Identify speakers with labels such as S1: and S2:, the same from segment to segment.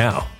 S1: now.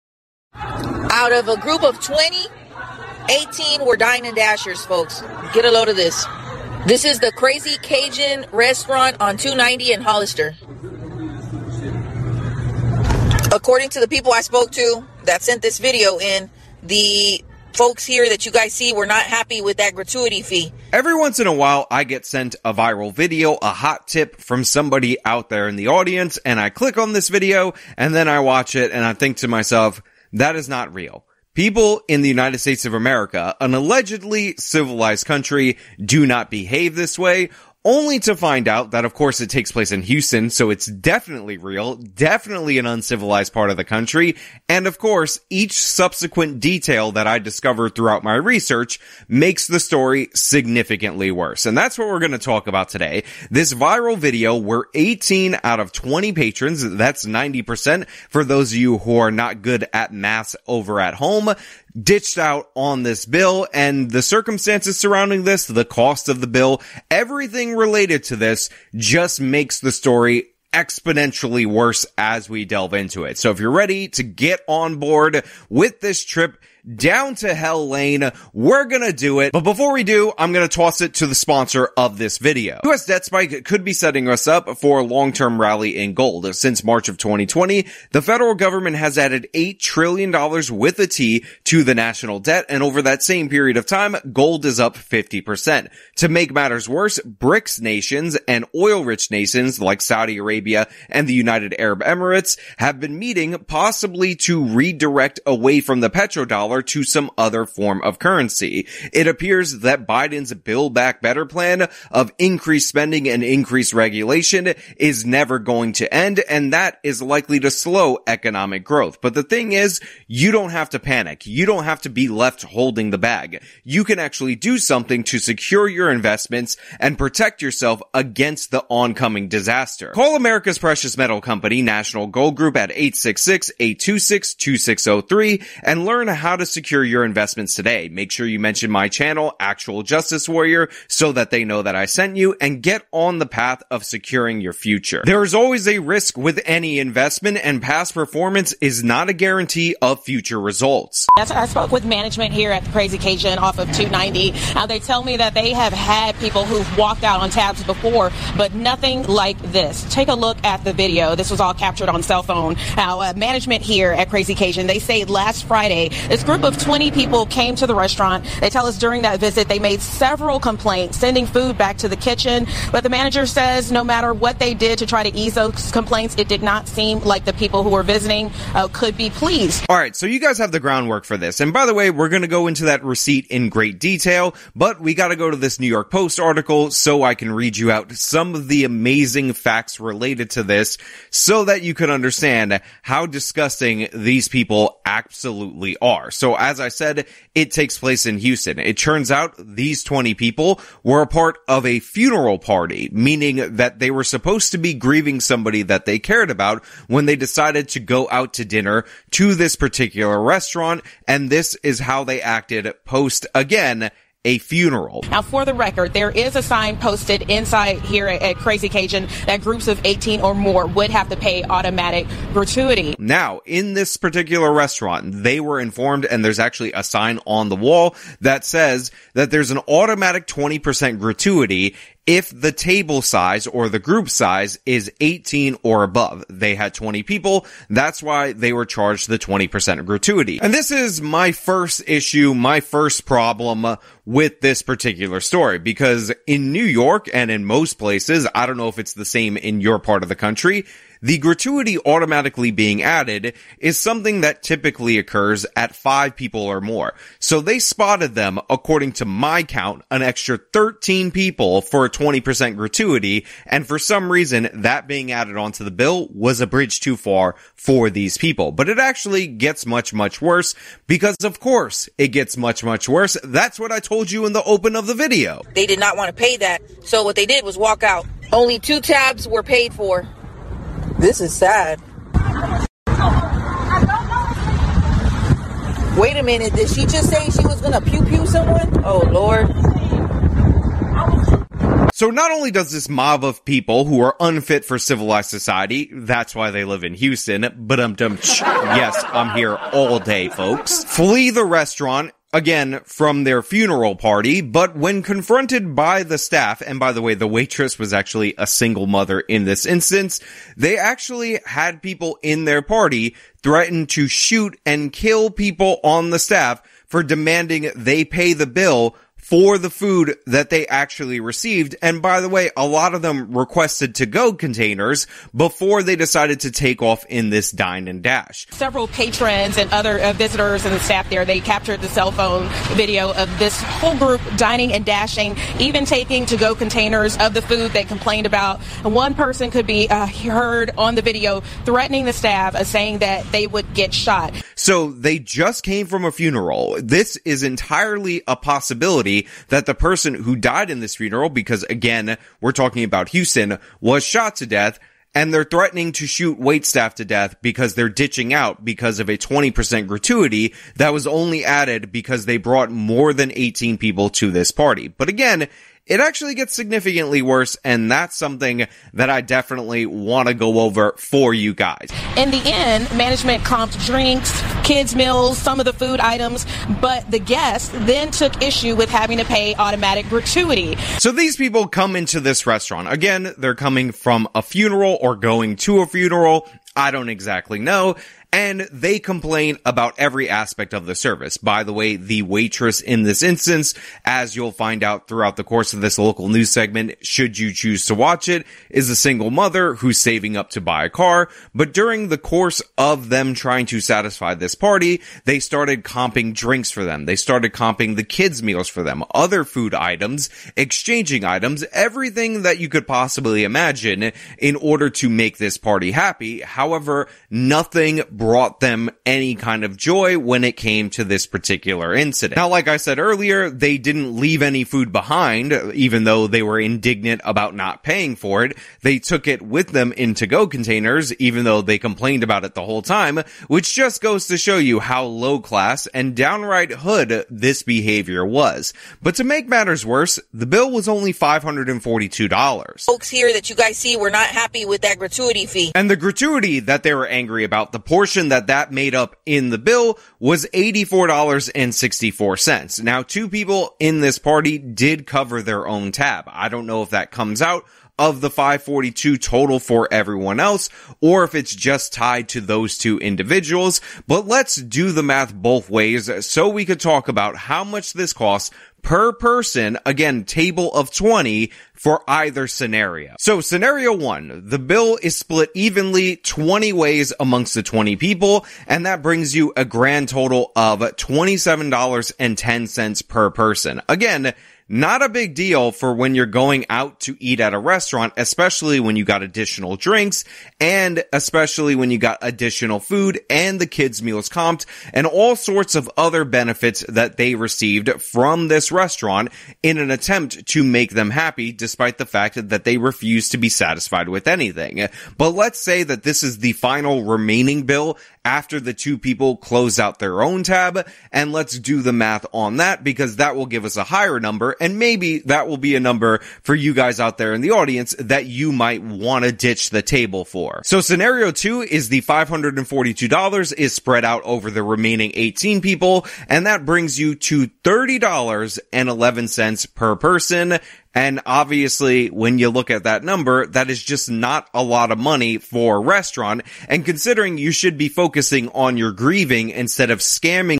S2: Out of a group of 20, 18 were dine and dashers, folks. Get a load of this. This is the Crazy Cajun restaurant on 290 in Hollister. According to the people I spoke to that sent this video in, the folks here that you guys see were not happy with that gratuity fee.
S3: Every once in a while, I get sent a viral video, a hot tip from somebody out there in the audience, and I click on this video, and then I watch it, and I think to myself, that is not real. People in the United States of America, an allegedly civilized country, do not behave this way only to find out that of course it takes place in Houston, so it's definitely real, definitely an uncivilized part of the country, and of course, each subsequent detail that I discovered throughout my research makes the story significantly worse. And that's what we're going to talk about today. This viral video where 18 out of 20 patrons, that's 90% for those of you who are not good at math over at home, ditched out on this bill and the circumstances surrounding this, the cost of the bill, everything related to this just makes the story exponentially worse as we delve into it. So if you're ready to get on board with this trip, down to Hell Lane. We're gonna do it. But before we do, I'm gonna toss it to the sponsor of this video. US Debt Spike could be setting us up for a long-term rally in gold. Since March of 2020, the federal government has added $8 trillion with a T to the national debt. And over that same period of time, gold is up 50%. To make matters worse, BRICS nations and oil-rich nations like Saudi Arabia and the United Arab Emirates have been meeting possibly to redirect away from the petrodollar dollar to some other form of currency. It appears that Biden's Build Back Better plan of increased spending and increased regulation is never going to end, and that is likely to slow economic growth. But the thing is, you don't have to panic. You don't have to be left holding the bag. You can actually do something to secure your investments and protect yourself against the oncoming disaster. Call America's precious metal company, National Gold Group at 866-826-2603 and learn how to to secure your investments today. Make sure you mention my channel, Actual Justice Warrior, so that they know that I sent you and get on the path of securing your future. There is always a risk with any investment and past performance is not a guarantee of future results.
S4: I spoke with management here at the Crazy Cajun off of 290. Uh, they tell me that they have had people who've walked out on tabs before, but nothing like this. Take a look at the video. This was all captured on cell phone. Now, uh, management here at Crazy Cajun, they say last Friday, this group of 20 people came to the restaurant. They tell us during that visit they made several complaints, sending food back to the kitchen. But the manager says no matter what they did to try to ease those complaints, it did not seem like the people who were visiting uh, could be pleased.
S3: All right, so you guys have the groundwork for this. And by the way, we're going to go into that receipt in great detail, but we got to go to this New York Post article so I can read you out some of the amazing facts related to this so that you can understand how disgusting these people absolutely are. So as I said, it takes place in Houston. It turns out these 20 people were a part of a funeral party, meaning that they were supposed to be grieving somebody that they cared about when they decided to go out to dinner to this particular restaurant. And this is how they acted post again a funeral.
S4: Now, for the record, there is a sign posted inside here at, at, Crazy Cajun that groups of 18 or more would have to pay automatic gratuity.
S3: Now, in this particular restaurant, they were informed, and there's actually a sign on the wall that says that there's an automatic 20% gratuity if the table size or the group size is 18 or above. They had 20 people. That's why they were charged the 20% gratuity. And this is my first issue, my first problem with this particular story because in New York and in most places, I don't know if it's the same in your part of the country, the gratuity automatically being added is something that typically occurs at five people or more. So they spotted them, according to my count, an extra 13 people for a 20% gratuity, and for some reason, that being added onto the bill was a bridge too far for these people. But it actually gets much, much worse because of course it gets much, much worse. That's what I told you in the open of the video.
S2: They did not want to pay that. So what they did was walk out. Only two tabs were paid for. This is sad. Wait a minute, did she just say she was gonna pew pew someone? Oh lord.
S3: So not only does this mob of people who are unfit for civilized society, that's why they live in Houston, but um dum yes, I'm here all day, folks, flee the restaurant again from their funeral party, but when confronted by the staff, and by the way, the waitress was actually a single mother in this instance, they actually had people in their party threaten to shoot and kill people on the staff for demanding they pay the bill for the food that they actually received. And by the way, a lot of them requested to go containers before they decided to take off in this dine and dash.
S4: Several patrons and other uh, visitors and the staff there, they captured the cell phone video of this whole group dining and dashing, even taking to go containers of the food they complained about. And one person could be uh, heard on the video threatening the staff, uh, saying that they would get shot.
S3: So they just came from a funeral. This is entirely a possibility that the person who died in this funeral, because again, we're talking about Houston, was shot to death and they're threatening to shoot waitstaff to death because they're ditching out because of a 20% gratuity that was only added because they brought more than 18 people to this party. But again, it actually gets significantly worse, and that's something that I definitely want to go over for you guys.
S4: In the end, management comped drinks, kids' meals, some of the food items, but the guests then took issue with having to pay automatic gratuity.
S3: So these people come into this restaurant. Again, they're coming from a funeral or going to a funeral. I don't exactly know and they complain about every aspect of the service. By the way, the waitress in this instance, as you'll find out throughout the course of this local news segment, should you choose to watch it, is a single mother who's saving up to buy a car. But during the course of them trying to satisfy this party, they started comping drinks for them. They started comping the kids' meals for them, other food items, exchanging items, everything that you could possibly imagine in order to make this party happy. However, nothing brought them any kind of joy when it came to this particular incident. Now, like I said earlier, they didn't leave any food behind, even though they were indignant about not paying for it. They took it with them in to-go containers, even though they complained about it the whole time, which just goes to show you how low class and downright hood this behavior was. But to make matters worse, the bill was only $542.
S2: Folks here that you guys see were not happy with that gratuity fee.
S3: And the gratuity that they were angry about, the portion portion that that made up in the bill was $84.64. Now, two people in this party did cover their own tab. I don't know if that comes out of the 542 total for everyone else, or if it's just tied to those two individuals. But let's do the math both ways so we could talk about how much this costs per person, again, table of 20 for either scenario. So scenario one, the bill is split evenly 20 ways amongst the 20 people, and that brings you a grand total of $27.10 per person. Again, not a big deal for when you're going out to eat at a restaurant, especially when you got additional drinks and especially when you got additional food and the kids meals comped and all sorts of other benefits that they received from this restaurant in an attempt to make them happy despite the fact that they refused to be satisfied with anything. But let's say that this is the final remaining bill after the two people close out their own tab and let's do the math on that because that will give us a higher number and maybe that will be a number for you guys out there in the audience that you might want to ditch the table for. So scenario two is the $542 is spread out over the remaining 18 people and that brings you to $30.11 per person. And obviously, when you look at that number, that is just not a lot of money for a restaurant. And considering you should be focusing on your grieving instead of scamming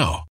S5: now.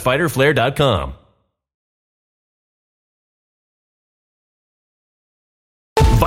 S1: www.fighterflare.com.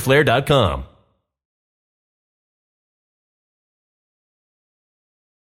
S1: fighterflare.com.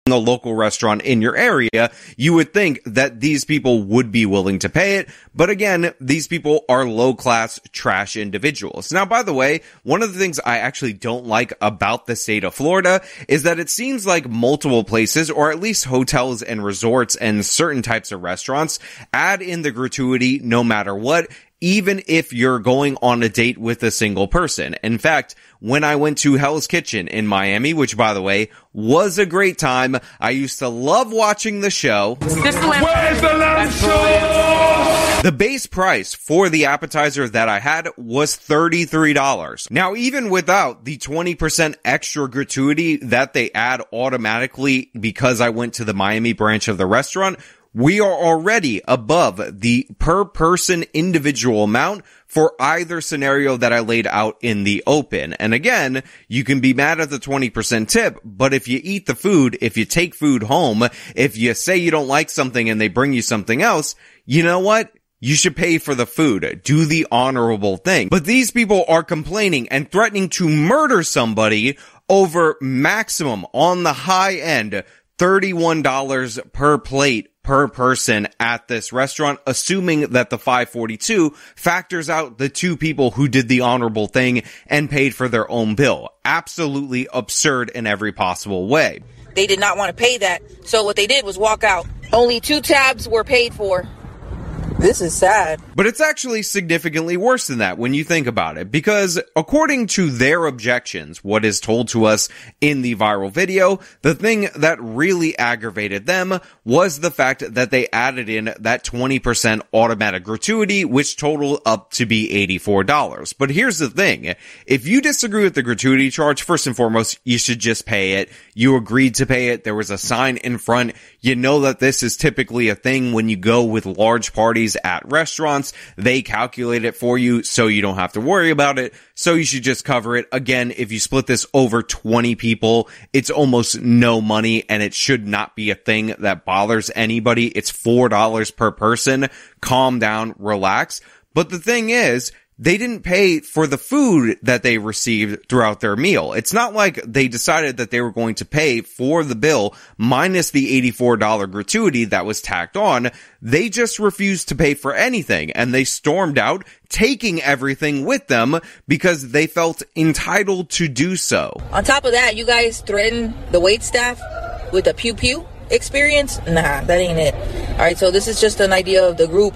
S3: the local restaurant in your area, you would think that these people would be willing to pay it. But again, these people are low class trash individuals. Now, by the way, one of the things I actually don't like about the state of Florida is that it seems like multiple places, or at least hotels and resorts and certain types of restaurants add in the gratuity no matter what even if you're going on a date with a single person. In fact, when I went to Hell's Kitchen in Miami, which by the way was a great time, I used to love watching the show.
S6: Where's the lamb show?
S3: The base price for the appetizer that I had was $33. Now, even without the 20% extra gratuity that they add automatically because I went to the Miami branch of the restaurant, we are already above the per person individual amount for either scenario that I laid out in the open. And again, you can be mad at the 20% tip, but if you eat the food, if you take food home, if you say you don't like something and they bring you something else, you know what? You should pay for the food. Do the honorable thing. But these people are complaining and threatening to murder somebody over maximum on the high end $31 per plate per person at this restaurant, assuming that the 542 factors out the two people who did the honorable thing and paid for their own bill. Absolutely absurd in every possible way.
S2: They did not want to pay that. So what they did was walk out. Only two tabs were paid for. This is sad.
S3: But it's actually significantly worse than that when you think about it, because according to their objections, what is told to us in the viral video, the thing that really aggravated them was the fact that they added in that 20% automatic gratuity, which totaled up to be $84. But here's the thing. If you disagree with the gratuity charge, first and foremost, you should just pay it. You agreed to pay it. There was a sign in front. You know that this is typically a thing when you go with large parties at restaurants. They calculate it for you so you don't have to worry about it. So you should just cover it. Again, if you split this over 20 people, it's almost no money and it should not be a thing that bothers anybody. It's $4 per person. Calm down, relax. But the thing is, they didn't pay for the food that they received throughout their meal. It's not like they decided that they were going to pay for the bill minus the $84 gratuity that was tacked on. They just refused to pay for anything and they stormed out taking everything with them because they felt entitled to do so.
S2: On top of that, you guys threatened the wait staff with a pew pew experience? Nah, that ain't it. All right, so this is just an idea of the group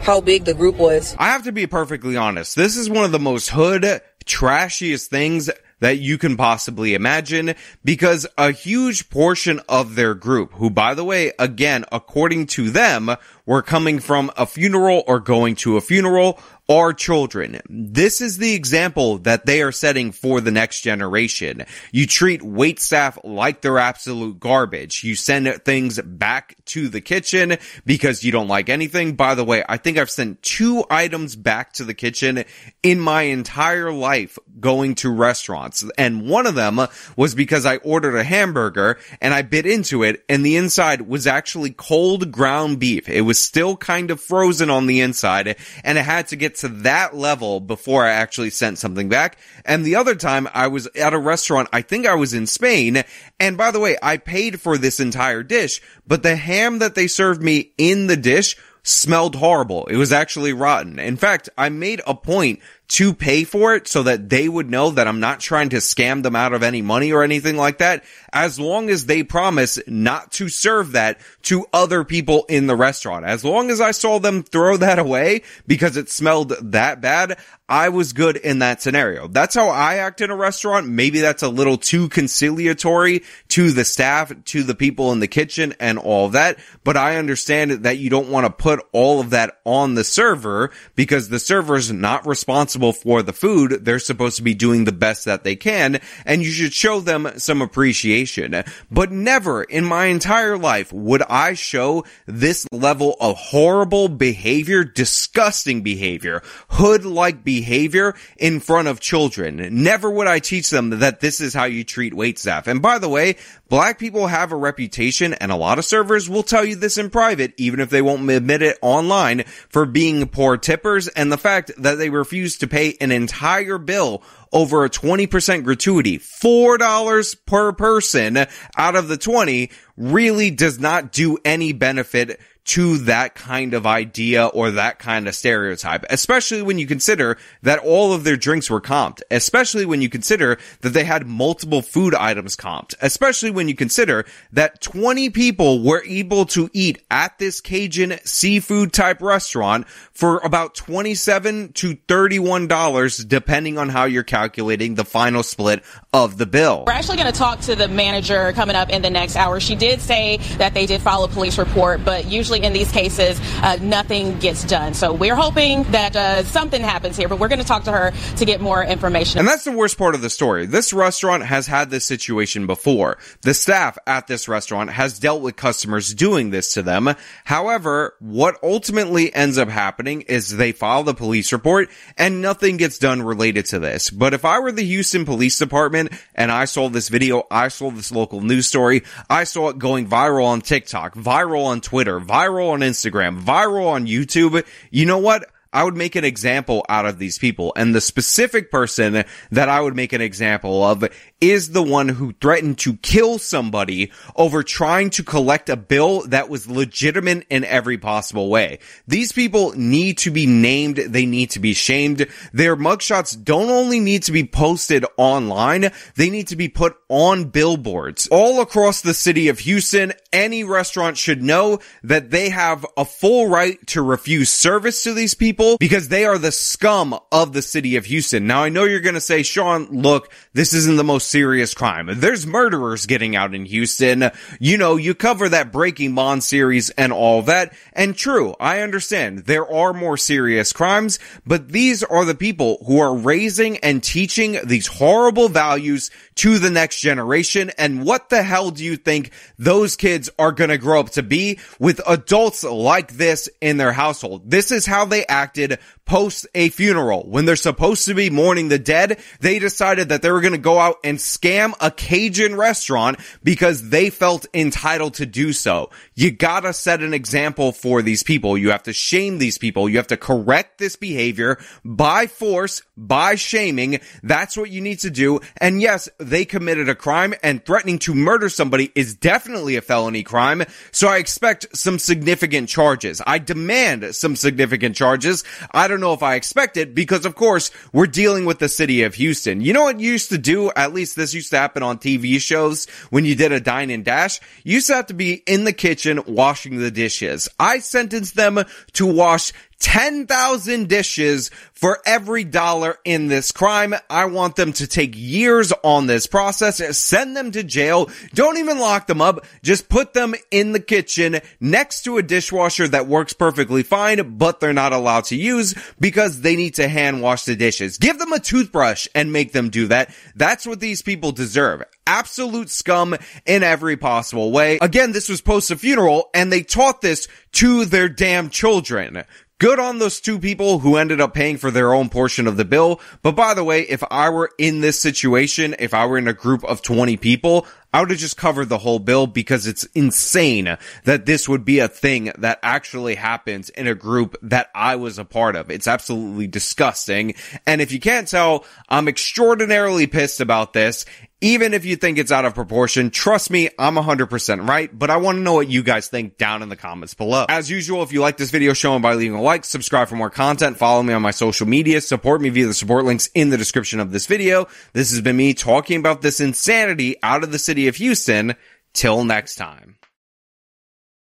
S2: how big the group was.
S3: I have to be perfectly honest. This is one of the most hood, trashiest things that you can possibly imagine because a huge portion of their group, who by the way, again, according to them, were coming from a funeral or going to a funeral are children. This is the example that they are setting for the next generation. You treat wait staff like they're absolute garbage. You send things back to the kitchen because you don't like anything. By the way, I think I've sent two items back to the kitchen in my entire life going to restaurants. And one of them was because I ordered a hamburger and I bit into it and the inside was actually cold ground beef. It was still kind of frozen on the inside and it had to get to that level before I actually sent something back. And the other time I was at a restaurant, I think I was in Spain. And by the way, I paid for this entire dish, but the ham that they served me in the dish smelled horrible. It was actually rotten. In fact, I made a point to pay for it so that they would know that I'm not trying to scam them out of any money or anything like that, as long as they promise not to serve that to other people in the restaurant. As long as I saw them throw that away because it smelled that bad, I was good in that scenario. That's how I act in a restaurant. Maybe that's a little too conciliatory to the staff, to the people in the kitchen and all that. But I understand that you don't want to put all of that on the server because the server is not responsible for the food. They're supposed to be doing the best that they can and you should show them some appreciation. But never in my entire life would I show this level of horrible behavior, disgusting behavior, hood-like behavior in front of children. Never would I teach them that this is how you treat wait staff. And by the way, black people have a reputation and a lot of servers will tell you this in private, even if they won't admit it online, for being poor tippers and the fact that they refuse to pay an entire bill over a 20% gratuity, $4 per person out of the 20 really does not do any benefit to that kind of idea or that kind of stereotype, especially when you consider that all of their drinks were comped, especially when you consider that they had multiple food items comped, especially when you consider that 20 people were able to eat at this Cajun seafood type restaurant for about 27 to $31 depending on how you're calculating the final split of the bill.
S4: We're actually going to talk to the manager coming up in the next hour. She did say that they did file a police report, but usually in these cases, uh, nothing gets done. So we're hoping that uh, something happens here, but we're going to talk to her to get more information.
S3: And that's the worst part of the story. This restaurant has had this situation before. The staff at this restaurant has dealt with customers doing this to them. However, what ultimately ends up happening is they file the police report and nothing gets done related to this. But if I were the Houston Police Department and I saw this video, I saw this local news story, I saw it going viral on TikTok, viral on Twitter, viral on Instagram, viral on YouTube, you know what? I would make an example out of these people. And the specific person that I would make an example of is the one who threatened to kill somebody over trying to collect a bill that was legitimate in every possible way. These people need to be named. They need to be shamed. Their mugshots don't only need to be posted online, they need to be put on billboards all across the city of Houston. Any restaurant should know that they have a full right to refuse service to these people because they are the scum of the city of Houston. Now I know you're going to say, Sean, look, this isn't the most serious crime. There's murderers getting out in Houston. You know, you cover that Breaking Bond series and all that. And true, I understand there are more serious crimes, but these are the people who are raising and teaching these horrible values to the next generation. And what the hell do you think those kids are going to grow up to be with adults like this in their household? This is how they acted post a funeral. When they're supposed to be mourning the dead, they decided that they were going to go out and scam a Cajun restaurant because they felt entitled to do so. You gotta set an example for these people. You have to shame these people. You have to correct this behavior by force, by shaming. That's what you need to do. And yes, they committed a crime and threatening to murder somebody is definitely a felony crime. So I expect some significant charges. I demand some significant charges. I don't know if I expect it because of course we're dealing with the city of Houston. You know what you used to do? At least this used to happen on TV shows when you did a dine and dash. You used to have to be in the kitchen washing the dishes. I sentenced them to wash 10,000 dishes for every dollar in this crime. I want them to take years on this process, send them to jail. Don't even lock them up. Just put them in the kitchen next to a dishwasher that works perfectly fine, but they're not allowed to use because they need to hand wash the dishes. Give them a toothbrush and make them do that. That's what these people deserve. Absolute scum in every possible way. Again, this was post a funeral and they taught this to their damn children. Good on those two people who ended up paying for their own portion of the bill. But by the way, if I were in this situation, if I were in a group of 20 people, I would have just covered the whole bill because it's insane that this would be a thing that actually happens in a group that I was a part of. It's absolutely disgusting. And if you can't tell, I'm extraordinarily pissed about this. Even if you think it's out of proportion, trust me, I'm 100% right, but I want to know what you guys think down in the comments below. As usual, if you like this video, show them by leaving a like, subscribe for more content, follow me on my social media, support me via the support links in the description of this video. This has been me talking about this insanity out of the city of Houston. Till next time.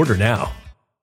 S1: Order now.